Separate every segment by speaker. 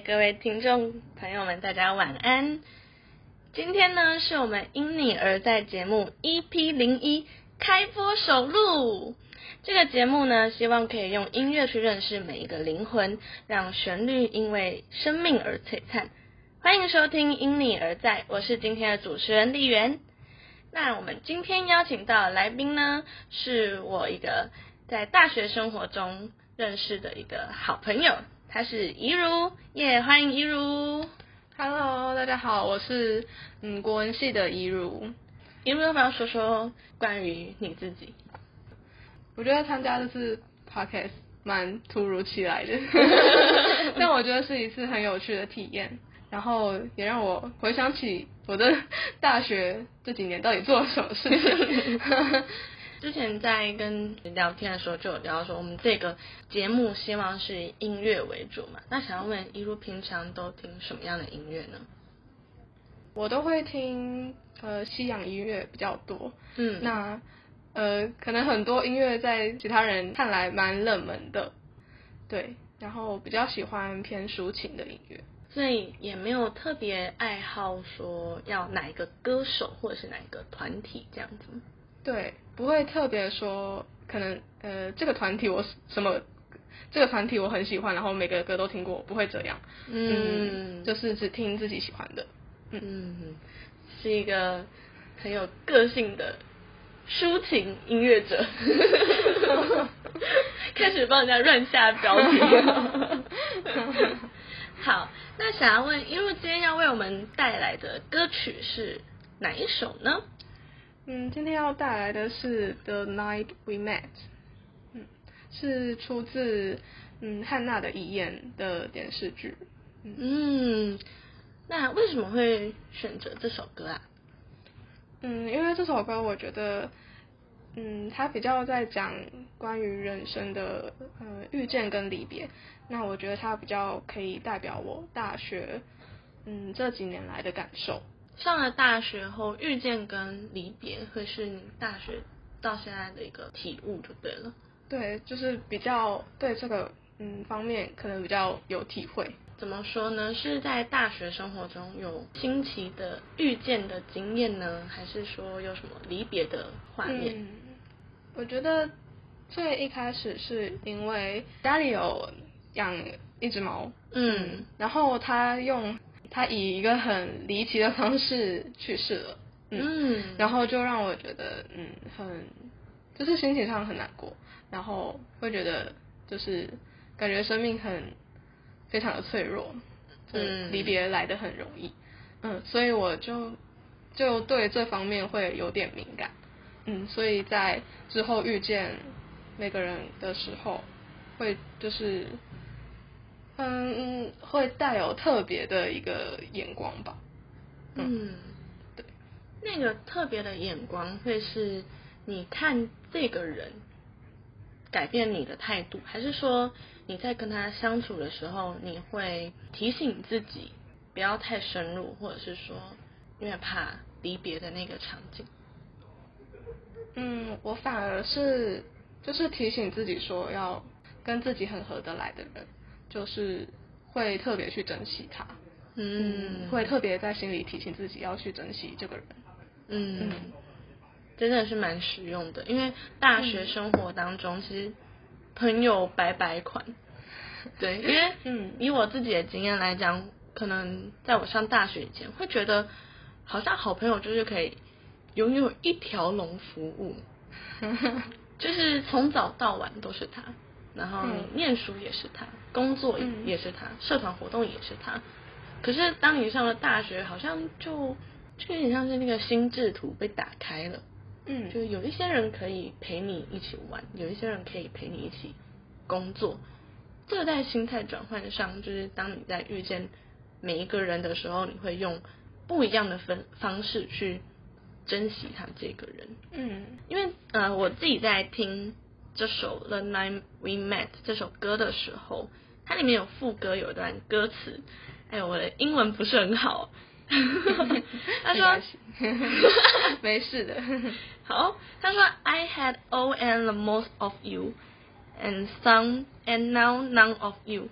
Speaker 1: 各位听众朋友们，大家晚安。今天呢，是我们因你而在节目 EP 零一开播首录。这个节目呢，希望可以用音乐去认识每一个灵魂，让旋律因为生命而璀璨。欢迎收听因你而在，我是今天的主持人丽媛。那我们今天邀请到的来宾呢，是我一个在大学生活中认识的一个好朋友。他是怡如，耶，欢迎怡如。
Speaker 2: Hello，大家好，我是嗯国文系的怡如。
Speaker 1: 怡如要不要说说关于你自己？
Speaker 2: 我觉得参加这次 podcast 蛮突如其来的，但我觉得是一次很有趣的体验，然后也让我回想起我的大学这几年到底做了什么事情。
Speaker 1: 之前在跟聊天的时候就有聊到说，我们这个节目希望是以音乐为主嘛。那想要问一如平常都听什么样的音乐呢？
Speaker 2: 我都会听呃西洋音乐比较多，
Speaker 1: 嗯，
Speaker 2: 那呃可能很多音乐在其他人看来蛮冷门的，对，然后比较喜欢偏抒情的音乐。
Speaker 1: 所以也没有特别爱好说要哪一个歌手或者是哪一个团体这样子。
Speaker 2: 对，不会特别说，可能呃这个团体我什么，这个团体我很喜欢，然后每个歌都听过，不会这样。
Speaker 1: 嗯，
Speaker 2: 就是只听自己喜欢的。
Speaker 1: 嗯，是一个很有个性的抒情音乐者。开始帮人家乱下标题。好，那想要问，因为今天要为我们带来的歌曲是哪一首呢？
Speaker 2: 嗯，今天要带来的是《The Night We Met》，嗯，是出自嗯汉娜的遗言的电视剧。
Speaker 1: 嗯，那为什么会选择这首歌啊？
Speaker 2: 嗯，因为这首歌我觉得，嗯，它比较在讲关于人生的呃遇见跟离别。那我觉得它比较可以代表我大学嗯这几年来的感受。
Speaker 1: 上了大学后，遇见跟离别会是你大学到现在的一个体悟就对了。
Speaker 2: 对，就是比较对这个嗯方面可能比较有体会。
Speaker 1: 怎么说呢？是在大学生活中有新奇的遇见的经验呢，还是说有什么离别的画面？
Speaker 2: 嗯，我觉得最一开始是因为家里有养一只猫，
Speaker 1: 嗯
Speaker 2: 然后他用他以一个很离奇的方式去世了，
Speaker 1: 嗯，
Speaker 2: 然后就让我觉得嗯很就是心情上很难过，然后会觉得就是感觉生命很非常的脆弱，
Speaker 1: 嗯
Speaker 2: 离别来的很容易，嗯，所以我就就对这方面会有点敏感，嗯，所以在之后遇见那个人的时候，会就是嗯会带有特别的一个眼光吧，
Speaker 1: 嗯，
Speaker 2: 对，
Speaker 1: 那个特别的眼光会是你看这个人改变你的态度，还是说你在跟他相处的时候，你会提醒自己不要太深入，或者是说因为怕离别的那个场景？
Speaker 2: 嗯，我反而是就是提醒自己说要跟自己很合得来的人，就是会特别去珍惜他，
Speaker 1: 嗯，
Speaker 2: 会特别在心里提醒自己要去珍惜这个人。
Speaker 1: 嗯。
Speaker 2: 嗯，
Speaker 1: 真的是蛮实用的，因为大学生活当中，其实朋友百百款。对，因为
Speaker 2: 嗯。
Speaker 1: 以我自己的经验来讲，可能在我上大学以前，会觉得好像好朋友就是可以拥有一条龙服务，就是从早到晚都是他，然后念书也是他，工作也是他，社团活动也是他。可是当你上了大学，好像就就有点像是那个心智图被打开了，
Speaker 2: 嗯
Speaker 1: 就有一些人可以陪你一起玩，有一些人可以陪你一起工作。这在心态转换上，就是当你在遇见每一个人的时候，你会用不一样的分方式去珍惜他这个人。
Speaker 2: 嗯
Speaker 1: 因为呃，我自己在听这首《The Night We Met》这首歌的时候，它里面有副歌有一段歌词，哎呦，我的英文不是很好。他说
Speaker 2: 没事的。
Speaker 1: 好，他说 I had all and the most of you, and some and now none of you.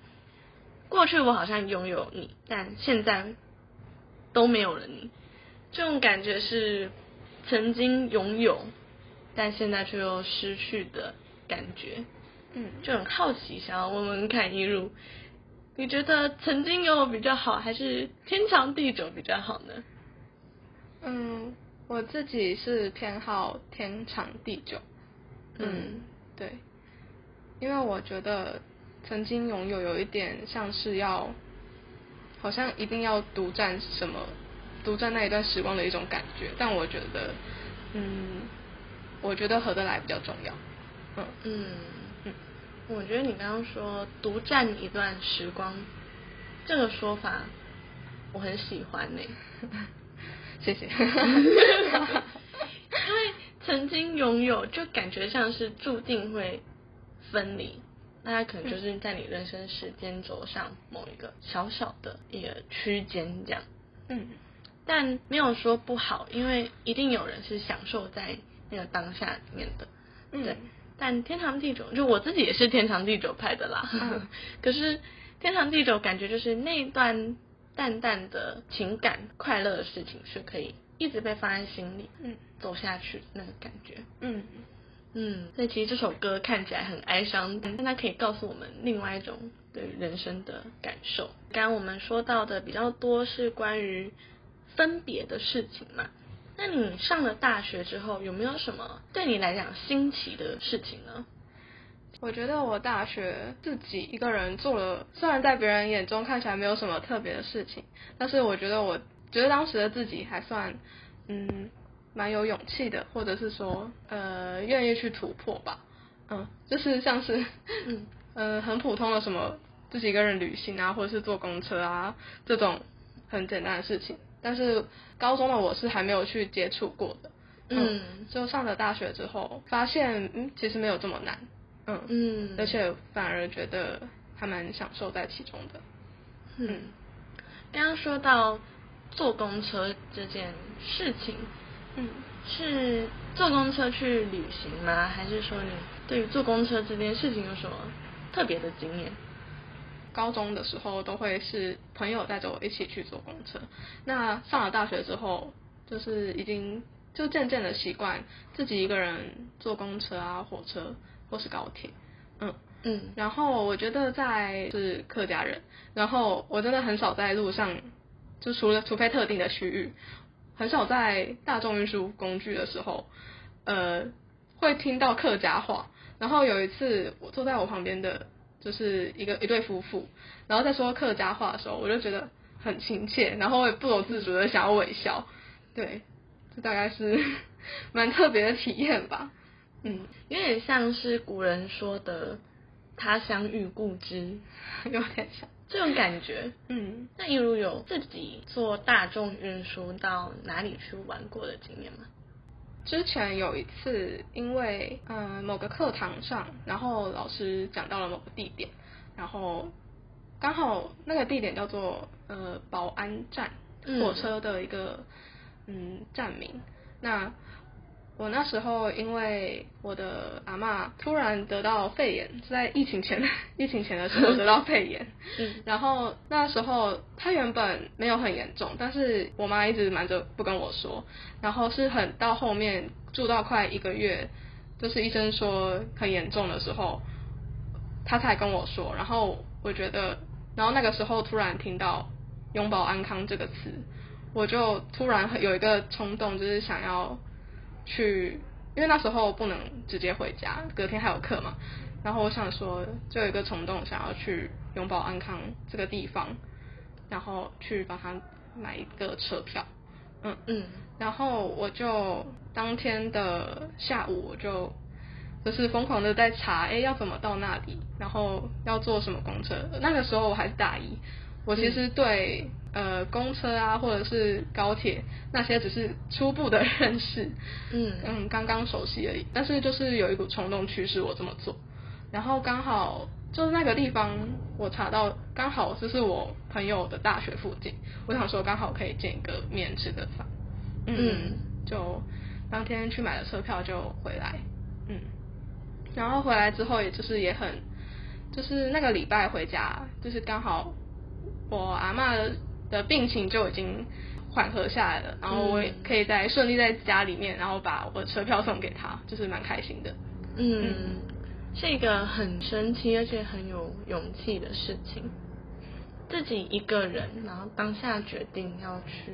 Speaker 1: 过去我好像拥有你，但现在都没有了你。这种感觉是曾经拥有，但现在却又失去的感觉。
Speaker 2: 嗯，
Speaker 1: 就很好奇，想要问问看一如，你觉得曾经拥有比较好，还是天长地久比较好呢？
Speaker 2: 嗯，我自己是偏好天长地久。嗯，对，因为我觉得曾经拥有有一点像是要，好像一定要独占什么，独占那一段时光的一种感觉。但我觉得，嗯，我觉得合得来比较重要。嗯
Speaker 1: 嗯嗯，我觉得你刚刚说独占一段时光这个说法，我很喜欢呢。
Speaker 2: 谢谢。
Speaker 1: 因为曾经拥有，就感觉像是注定会分离，那它可能就是在你人生时间轴上某一个小小的一个区间这样。
Speaker 2: 嗯。
Speaker 1: 但没有说不好，因为一定有人是享受在那个当下里面的。
Speaker 2: 嗯。
Speaker 1: 对。但天长地久，就我自己也是天长地久派的啦。
Speaker 2: 嗯。
Speaker 1: 可是天长地久，感觉就是那段淡淡的情感、快乐的事情是可以。一直被放在心里，
Speaker 2: 嗯，
Speaker 1: 走下去那个感觉，
Speaker 2: 嗯
Speaker 1: 嗯。那其实这首歌看起来很哀伤，但它可以告诉我们另外一种对人生的感受。刚刚我们说到的比较多是关于分别的事情嘛？那你上了大学之后，有没有什么对你来讲新奇的事情呢？
Speaker 2: 我觉得我大学自己一个人做了，虽然在别人眼中看起来没有什么特别的事情，但是我觉得我。觉得当时的自己还算，嗯，蛮有勇气的，或者是说，呃，愿意去突破吧，嗯，就是像是，嗯，呃，很普通的什么自己一个人旅行啊，或者是坐公车啊这种很简单的事情，但是高中的我是还没有去接触过的，嗯，就上了大学之后，发现嗯其实没有这么难，嗯嗯，而且反而觉得还蛮享受在其中的，
Speaker 1: 嗯，刚刚说到。坐公车这件事情，
Speaker 2: 嗯，
Speaker 1: 是坐公车去旅行吗？还是说你对于坐公车这件事情有什么特别的经验？
Speaker 2: 高中的时候都会是朋友带着我一起去坐公车，那上了大学之后，就是已经就渐渐的习惯自己一个人坐公车啊、火车或是高铁，嗯
Speaker 1: 嗯，
Speaker 2: 然后我觉得在是客家人，然后我真的很少在路上。就除了除非特定的区域，很少在大众运输工具的时候，呃，会听到客家话。然后有一次，我坐在我旁边的就是一个一对夫妇，然后在说客家话的时候，我就觉得很亲切，然后也不由自主的想要微笑。对，这大概是 蛮特别的体验吧。嗯，
Speaker 1: 有点像是古人说的“他乡遇故知”，
Speaker 2: 有点像。
Speaker 1: 这种感觉，
Speaker 2: 嗯，
Speaker 1: 那一如有自己坐大众运输到哪里去玩过的经验吗？
Speaker 2: 之前有一次，因为嗯某个课堂上，然后老师讲到了某个地点，然后刚好那个地点叫做呃保安站，火车的一个嗯站名，那。我那时候因为我的阿妈突然得到肺炎，是在疫情前疫情前的时候得到肺炎，
Speaker 1: 嗯，
Speaker 2: 然后那时候她原本没有很严重，但是我妈一直瞒着不跟我说，然后是很到后面住到快一个月，就是医生说很严重的时候，她才跟我说，然后我觉得，然后那个时候突然听到永保安康这个词，我就突然有一个冲动，就是想要。去，因为那时候不能直接回家，隔天还有课嘛。然后我想说，就有一个冲动，想要去永保安康这个地方，然后去帮他买一个车票。嗯
Speaker 1: 嗯。
Speaker 2: 然后我就当天的下午，我就就是疯狂的在查，哎，要怎么到那里，然后要坐什么公车。那个时候我还是大一，我其实对。呃，公车啊，或者是高铁，那些只是初步的 认识，
Speaker 1: 嗯
Speaker 2: 嗯，刚刚熟悉而已。但是就是有一股冲动驱使我这么做，然后刚好就是那个地方，我查到刚好就是我朋友的大学附近，我想说刚好可以见一个面吃个饭，嗯，就当天去买了车票就回来，嗯，然后回来之后也就是也很，就是那个礼拜回家，就是刚好。我阿嬷的病情就已经缓和下来了，然后我也可以在顺利在家里面，然后把我的车票送给他，就是蛮开心的。
Speaker 1: 嗯，是一个很神奇而且很有勇气的事情。自己一个人，然后当下决定要去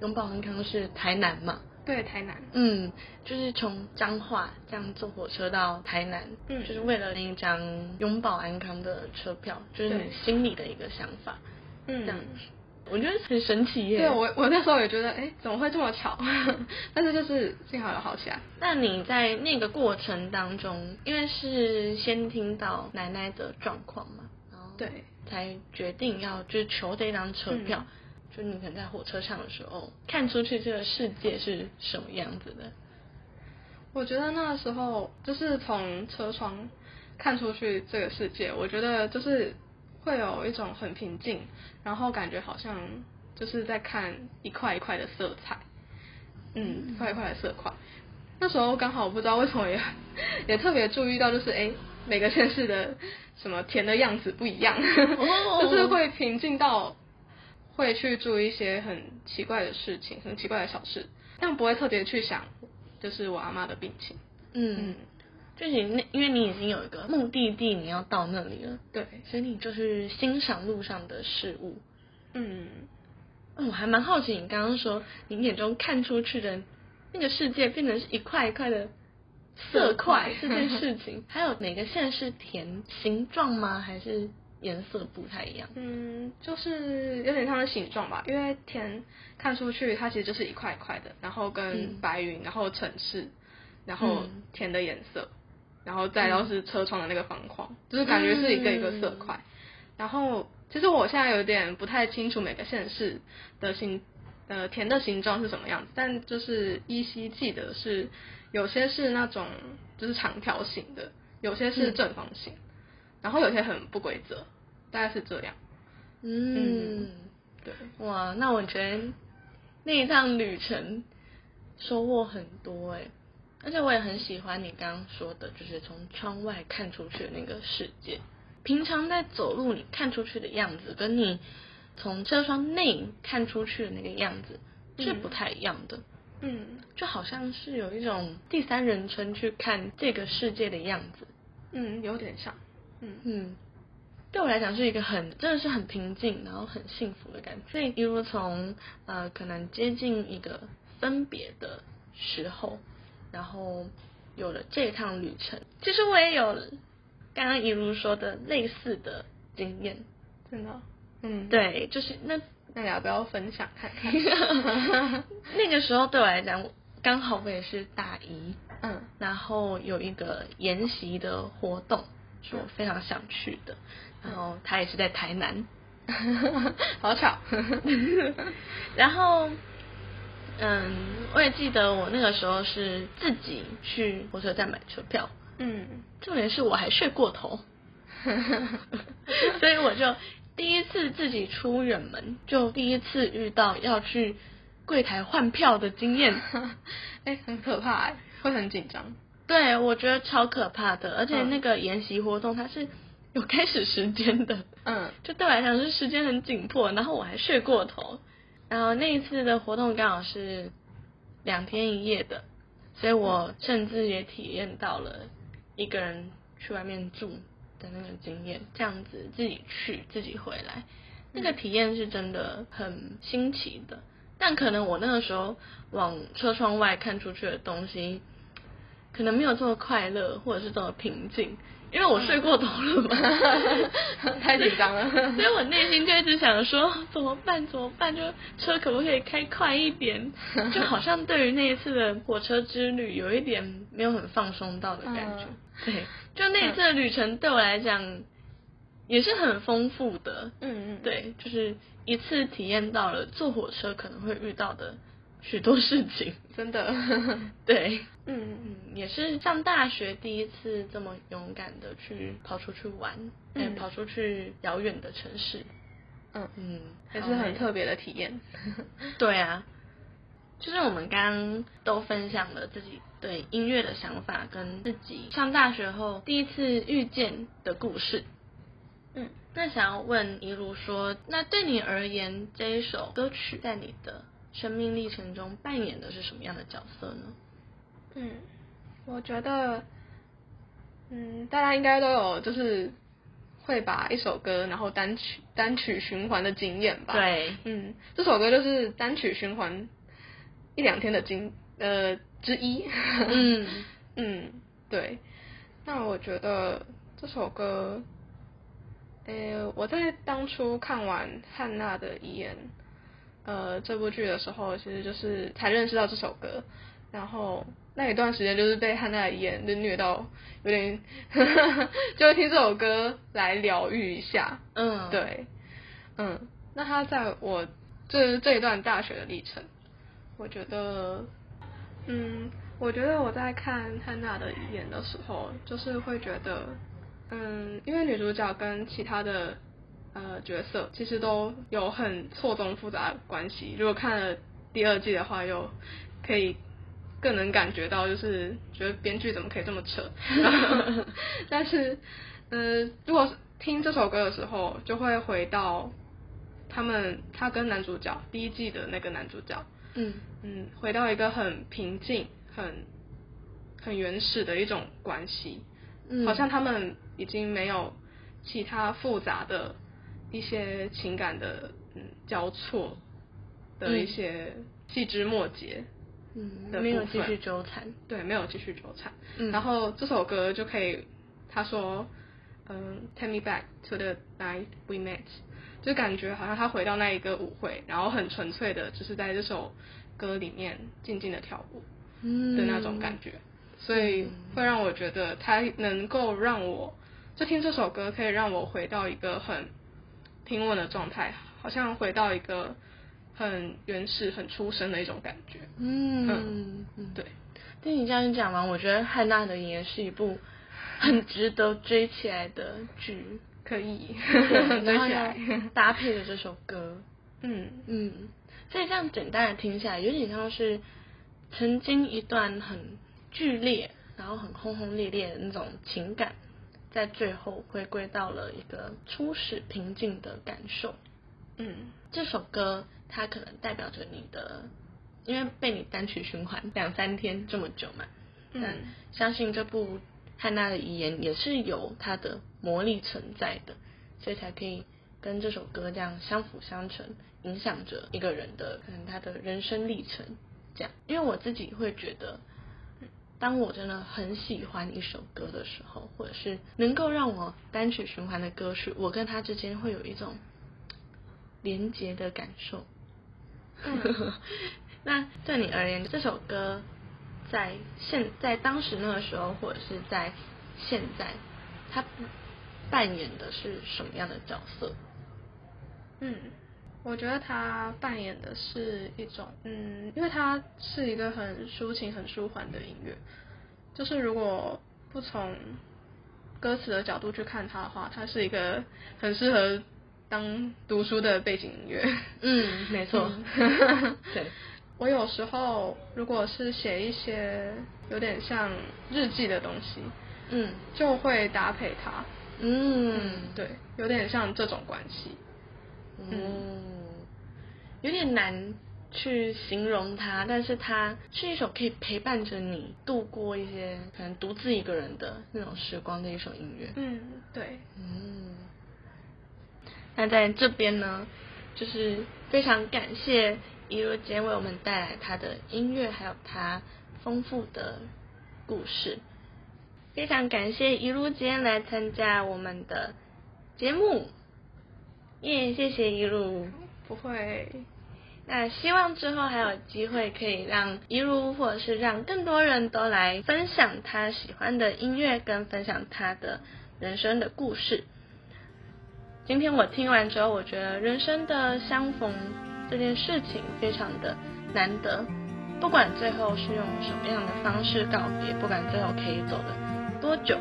Speaker 1: 永保安康是台南嘛？
Speaker 2: 对，台南。
Speaker 1: 嗯，就是从彰化这样坐火车到台南，
Speaker 2: 嗯
Speaker 1: 就是为了那一张永保安康的车票，就是你心里的一个想法。
Speaker 2: 嗯
Speaker 1: 这样我觉得很神奇耶。
Speaker 2: 对我我那时候也觉得，哎，怎么会这么巧？但是就是幸好有好起来。
Speaker 1: 那你在那个过程当中，因为是先听到奶奶的状况嘛，然后
Speaker 2: 对，
Speaker 1: 才决定要就是求这张车票。
Speaker 2: 嗯
Speaker 1: 就你可能在火车上的时候，看出去这个世界是什么样子的。
Speaker 2: 我觉得那时候就是从车窗看出去这个世界，我觉得就是会有一种很平静，然后感觉好像就是在看一块一块的色彩，嗯，一块一块的色块。那时候刚好我不知道为什么也也特别注意到，就是哎、每个城市的什么田的样子不一样，
Speaker 1: 哦
Speaker 2: 就是会平静到会去注意一些很奇怪的事情，很奇怪的小事，但不会特别去想，就是我阿妈的病情。
Speaker 1: 嗯，就是那因为你已经有一个目的地，你要到那里了，
Speaker 2: 对，
Speaker 1: 所以你就是欣赏路上的事物。
Speaker 2: 嗯，
Speaker 1: 哦我还蛮好奇，你刚刚说你眼中看出去的那个世界变成是一块一块的色块 这件事情，还有哪个线是田形状吗？还是颜色不太一样？
Speaker 2: 嗯，就是有点像是形状吧，因为田看出去它其实就是一块一块的，然后跟
Speaker 1: 嗯
Speaker 2: 白云，然后城市，然后
Speaker 1: 嗯
Speaker 2: 田的颜色，然后再到是车窗的那个方框，就是感觉是一个一个色块。然后其实我现在有点不太清楚每个县市的形呃田的形状是什么样子，但就是依稀记得是有些是那种就是长条形的，有些是
Speaker 1: 嗯
Speaker 2: 正方形，然后有些很不规则，大概是这样。
Speaker 1: 嗯，
Speaker 2: 对，
Speaker 1: 哇，那我觉得那一趟旅程收获很多哎，而且我也很喜欢你刚刚说的，就是从窗外看出去的那个世界。平常在走路，你看出去的样子，跟你从车窗内看出去的那个样子是不太一样的。
Speaker 2: 嗯
Speaker 1: 就好像是有一种第三人称去看这个世界的样子。
Speaker 2: 嗯，有点像，嗯
Speaker 1: 嗯，对我来讲是一个很真的是很平静，然后很幸福的感觉。所以一路从呃可能接近一个分别的时候，然后有了这趟旅程。其实我也有刚刚一如说的类似的经验。
Speaker 2: 真的，嗯，，
Speaker 1: 对，就是那
Speaker 2: 那你要不要分享看看？
Speaker 1: 那个时候对我来讲，刚好我也是大一，
Speaker 2: 嗯
Speaker 1: 然后有一个研习的活动，是我非常想去的，然后他也是在台南，
Speaker 2: 好巧，
Speaker 1: 然后，嗯，我也记得我那个时候是自己去火车站买车票，
Speaker 2: 嗯，
Speaker 1: 重点是我还睡过头，所以我就第一次自己出远门，就第一次遇到要去柜台换票的经验。
Speaker 2: 哎、很可怕哎，会很紧张，
Speaker 1: 对，我觉得超可怕的，而且
Speaker 2: 嗯。
Speaker 1: 那个研习活动它是有开始时间的，
Speaker 2: 嗯。
Speaker 1: 就对我来讲是时间很紧迫，然后我还睡过头，然后那一次的活动刚好是两天一夜的，所以我甚至也体验到了一个人去外面住的那个经验，这样子自己去自己回来，那个体验是真的很新奇的。但可能我那个时候往车窗外看出去的东西，可能没有这么快乐，或者是这么平静，因为我睡过头了嘛，
Speaker 2: 太紧张了
Speaker 1: 所以我内心就一直想说怎么办怎么办，就车可不可以开快一点？就好像对于那一次的火车之旅有一点没有很放松到的感觉。
Speaker 2: 嗯
Speaker 1: 对，就那一次的旅程对我来讲也是很丰富的。
Speaker 2: 嗯嗯，
Speaker 1: 对，就是一次体验到了坐火车可能会遇到的许多事情。
Speaker 2: 真的，
Speaker 1: 对，
Speaker 2: 嗯
Speaker 1: 嗯，也是上大学第一次这么勇敢的去跑出去玩，
Speaker 2: 嗯
Speaker 1: 嗯，跑出去遥远的城市，
Speaker 2: 嗯，
Speaker 1: 嗯，
Speaker 2: 还是很特别的体验，
Speaker 1: 对啊，就是我们刚刚都分享了自己对音乐的想法，跟自己上大学后第一次遇见的故事。
Speaker 2: 嗯
Speaker 1: 那想要问一如说，那对你而言，这一首歌曲在你的生命历程中扮演的是什么样的角色呢？
Speaker 2: 嗯，我觉得，嗯，大家应该都有就是会把一首歌然后单曲单曲循环的经验吧？
Speaker 1: 对，
Speaker 2: 嗯，这首歌就是单曲循环一两天的经呃之一。
Speaker 1: 嗯
Speaker 2: 嗯，对。那我觉得这首歌，呃，我在当初看完汉娜的遗言呃这部剧的时候，其实就是才认识到这首歌，然后那一段时间就是被汉娜的遗言就虐到有点，就会听这首歌来疗愈一下。
Speaker 1: 嗯，
Speaker 2: 对，嗯，那他在我这这一段大学的历程，我觉得，嗯，我觉得我在看汉娜的遗言的时候，就是会觉得，嗯，因为女主角跟其他的呃角色其实都有很错综复杂的关系。如果看了第二季的话，又可以更能感觉到，就是觉得编剧怎么可以这么扯。但是，呃，如果是听这首歌的时候，就会回到他们他跟男主角第一季的那个男主角，
Speaker 1: 嗯。
Speaker 2: 嗯，回到一个很平静、很很原始的一种关系，
Speaker 1: 嗯，
Speaker 2: 好像他们已经没有其他复杂的一些情感的嗯交错的一些细枝末节，
Speaker 1: 嗯
Speaker 2: 的部分。
Speaker 1: 没有继续纠缠。
Speaker 2: 对，没有继续纠缠。
Speaker 1: 嗯。
Speaker 2: 然后这首歌就可以，他说，嗯，Take me back to the night we met，就感觉好像他回到那一个舞会，然后很纯粹的，只是在这首歌里面静静的跳舞
Speaker 1: 嗯。
Speaker 2: 的那种感觉，所以会让我觉得他能够让我，就听这首歌可以让我回到一个很平稳的状态，好像回到一个很原始、很出生的一种感觉。
Speaker 1: 嗯嗯，
Speaker 2: 对，
Speaker 1: 听你这样讲完，我觉得汉娜的遗言是一部很值得追起来的剧，
Speaker 2: 可以
Speaker 1: 对，
Speaker 2: 追
Speaker 1: 然后
Speaker 2: 起来。
Speaker 1: 搭配着这首歌，
Speaker 2: 嗯。
Speaker 1: 嗯，所以这样简单的听下来，有点像是曾经一段很剧烈，然后很轰轰烈烈的那种情感，在最后回归到了一个初始平静的感受。
Speaker 2: 嗯
Speaker 1: 这首歌它可能代表着你的，因为被你单曲循环两三天这么久嘛，
Speaker 2: 嗯
Speaker 1: 但相信这部汉娜的遗言也是有它的魔力存在的，所以才可以跟这首歌这样相辅相成，影响着一个人的可能他的人生历程。这样，因为我自己会觉得，当我真的很喜欢一首歌的时候，或者是能够让我单曲循环的歌曲，我跟他之间会有一种连结的感受。
Speaker 2: 嗯
Speaker 1: 那对你而言，这首歌在现在当时那个时候，或者是在现在，它扮演的是什么样的角色？
Speaker 2: 嗯，我觉得他扮演的是一种，嗯，因为它是一个很抒情、很舒缓的音乐，就是如果不从歌词的角度去看它的话，它是一个很适合当读书的背景音乐。
Speaker 1: 嗯，没错，
Speaker 2: 嗯
Speaker 1: 对，
Speaker 2: 我有时候如果是写一些有点像日记的东西，
Speaker 1: 嗯
Speaker 2: 就会搭配它。
Speaker 1: 嗯，
Speaker 2: 对，有点像这种关系。
Speaker 1: 嗯，有点难去形容它，但是它是一首可以陪伴着你度过一些可能独自一个人的那种时光的一首音乐。
Speaker 2: 嗯，对。
Speaker 1: 嗯，那在这边呢，就是非常感谢一路姐为我们带来她的音乐，还有她丰富的故事。非常感谢一路间来参加我们的节目，耶、谢谢一路。
Speaker 2: 不会，
Speaker 1: 那希望之后还有机会可以让一路，或者是让更多人都来分享他喜欢的音乐，跟分享他的人生的故事。今天我听完之后，我觉得人生的相逢这件事情非常的难得，不管最后是用什么样的方式告别，不管最后可以走的多久，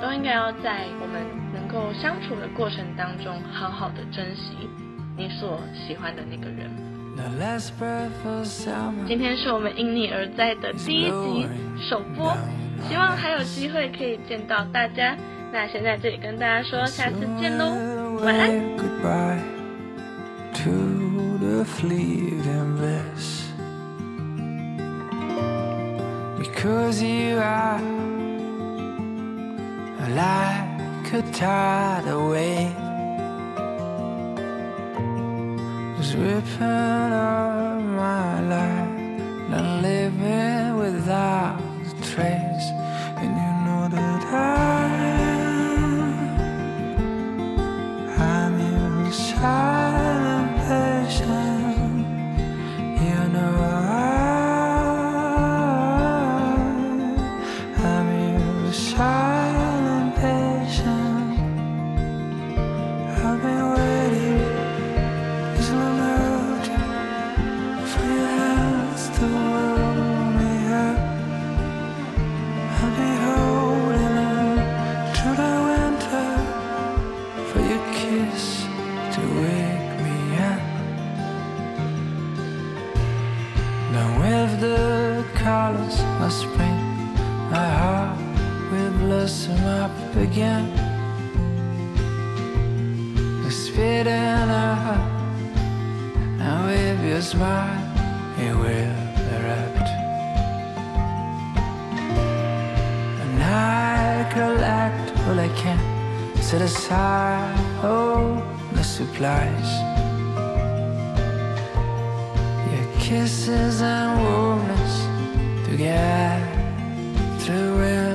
Speaker 1: 都应该要在我们能够相处的过程当中，好好的珍惜你所喜欢的那个人。今天是我们因你而在的第一集首播，希望还有机会可以见到大家。那先在这里跟大家说，下次见喽，
Speaker 3: What? Goodbye to the fleeting bliss. Because you are like a tidal wave, was ripping up my life, and living without a trace. smile why will erupt. And I collect all I can, set aside all the supplies. Your kisses and warmness to get through it.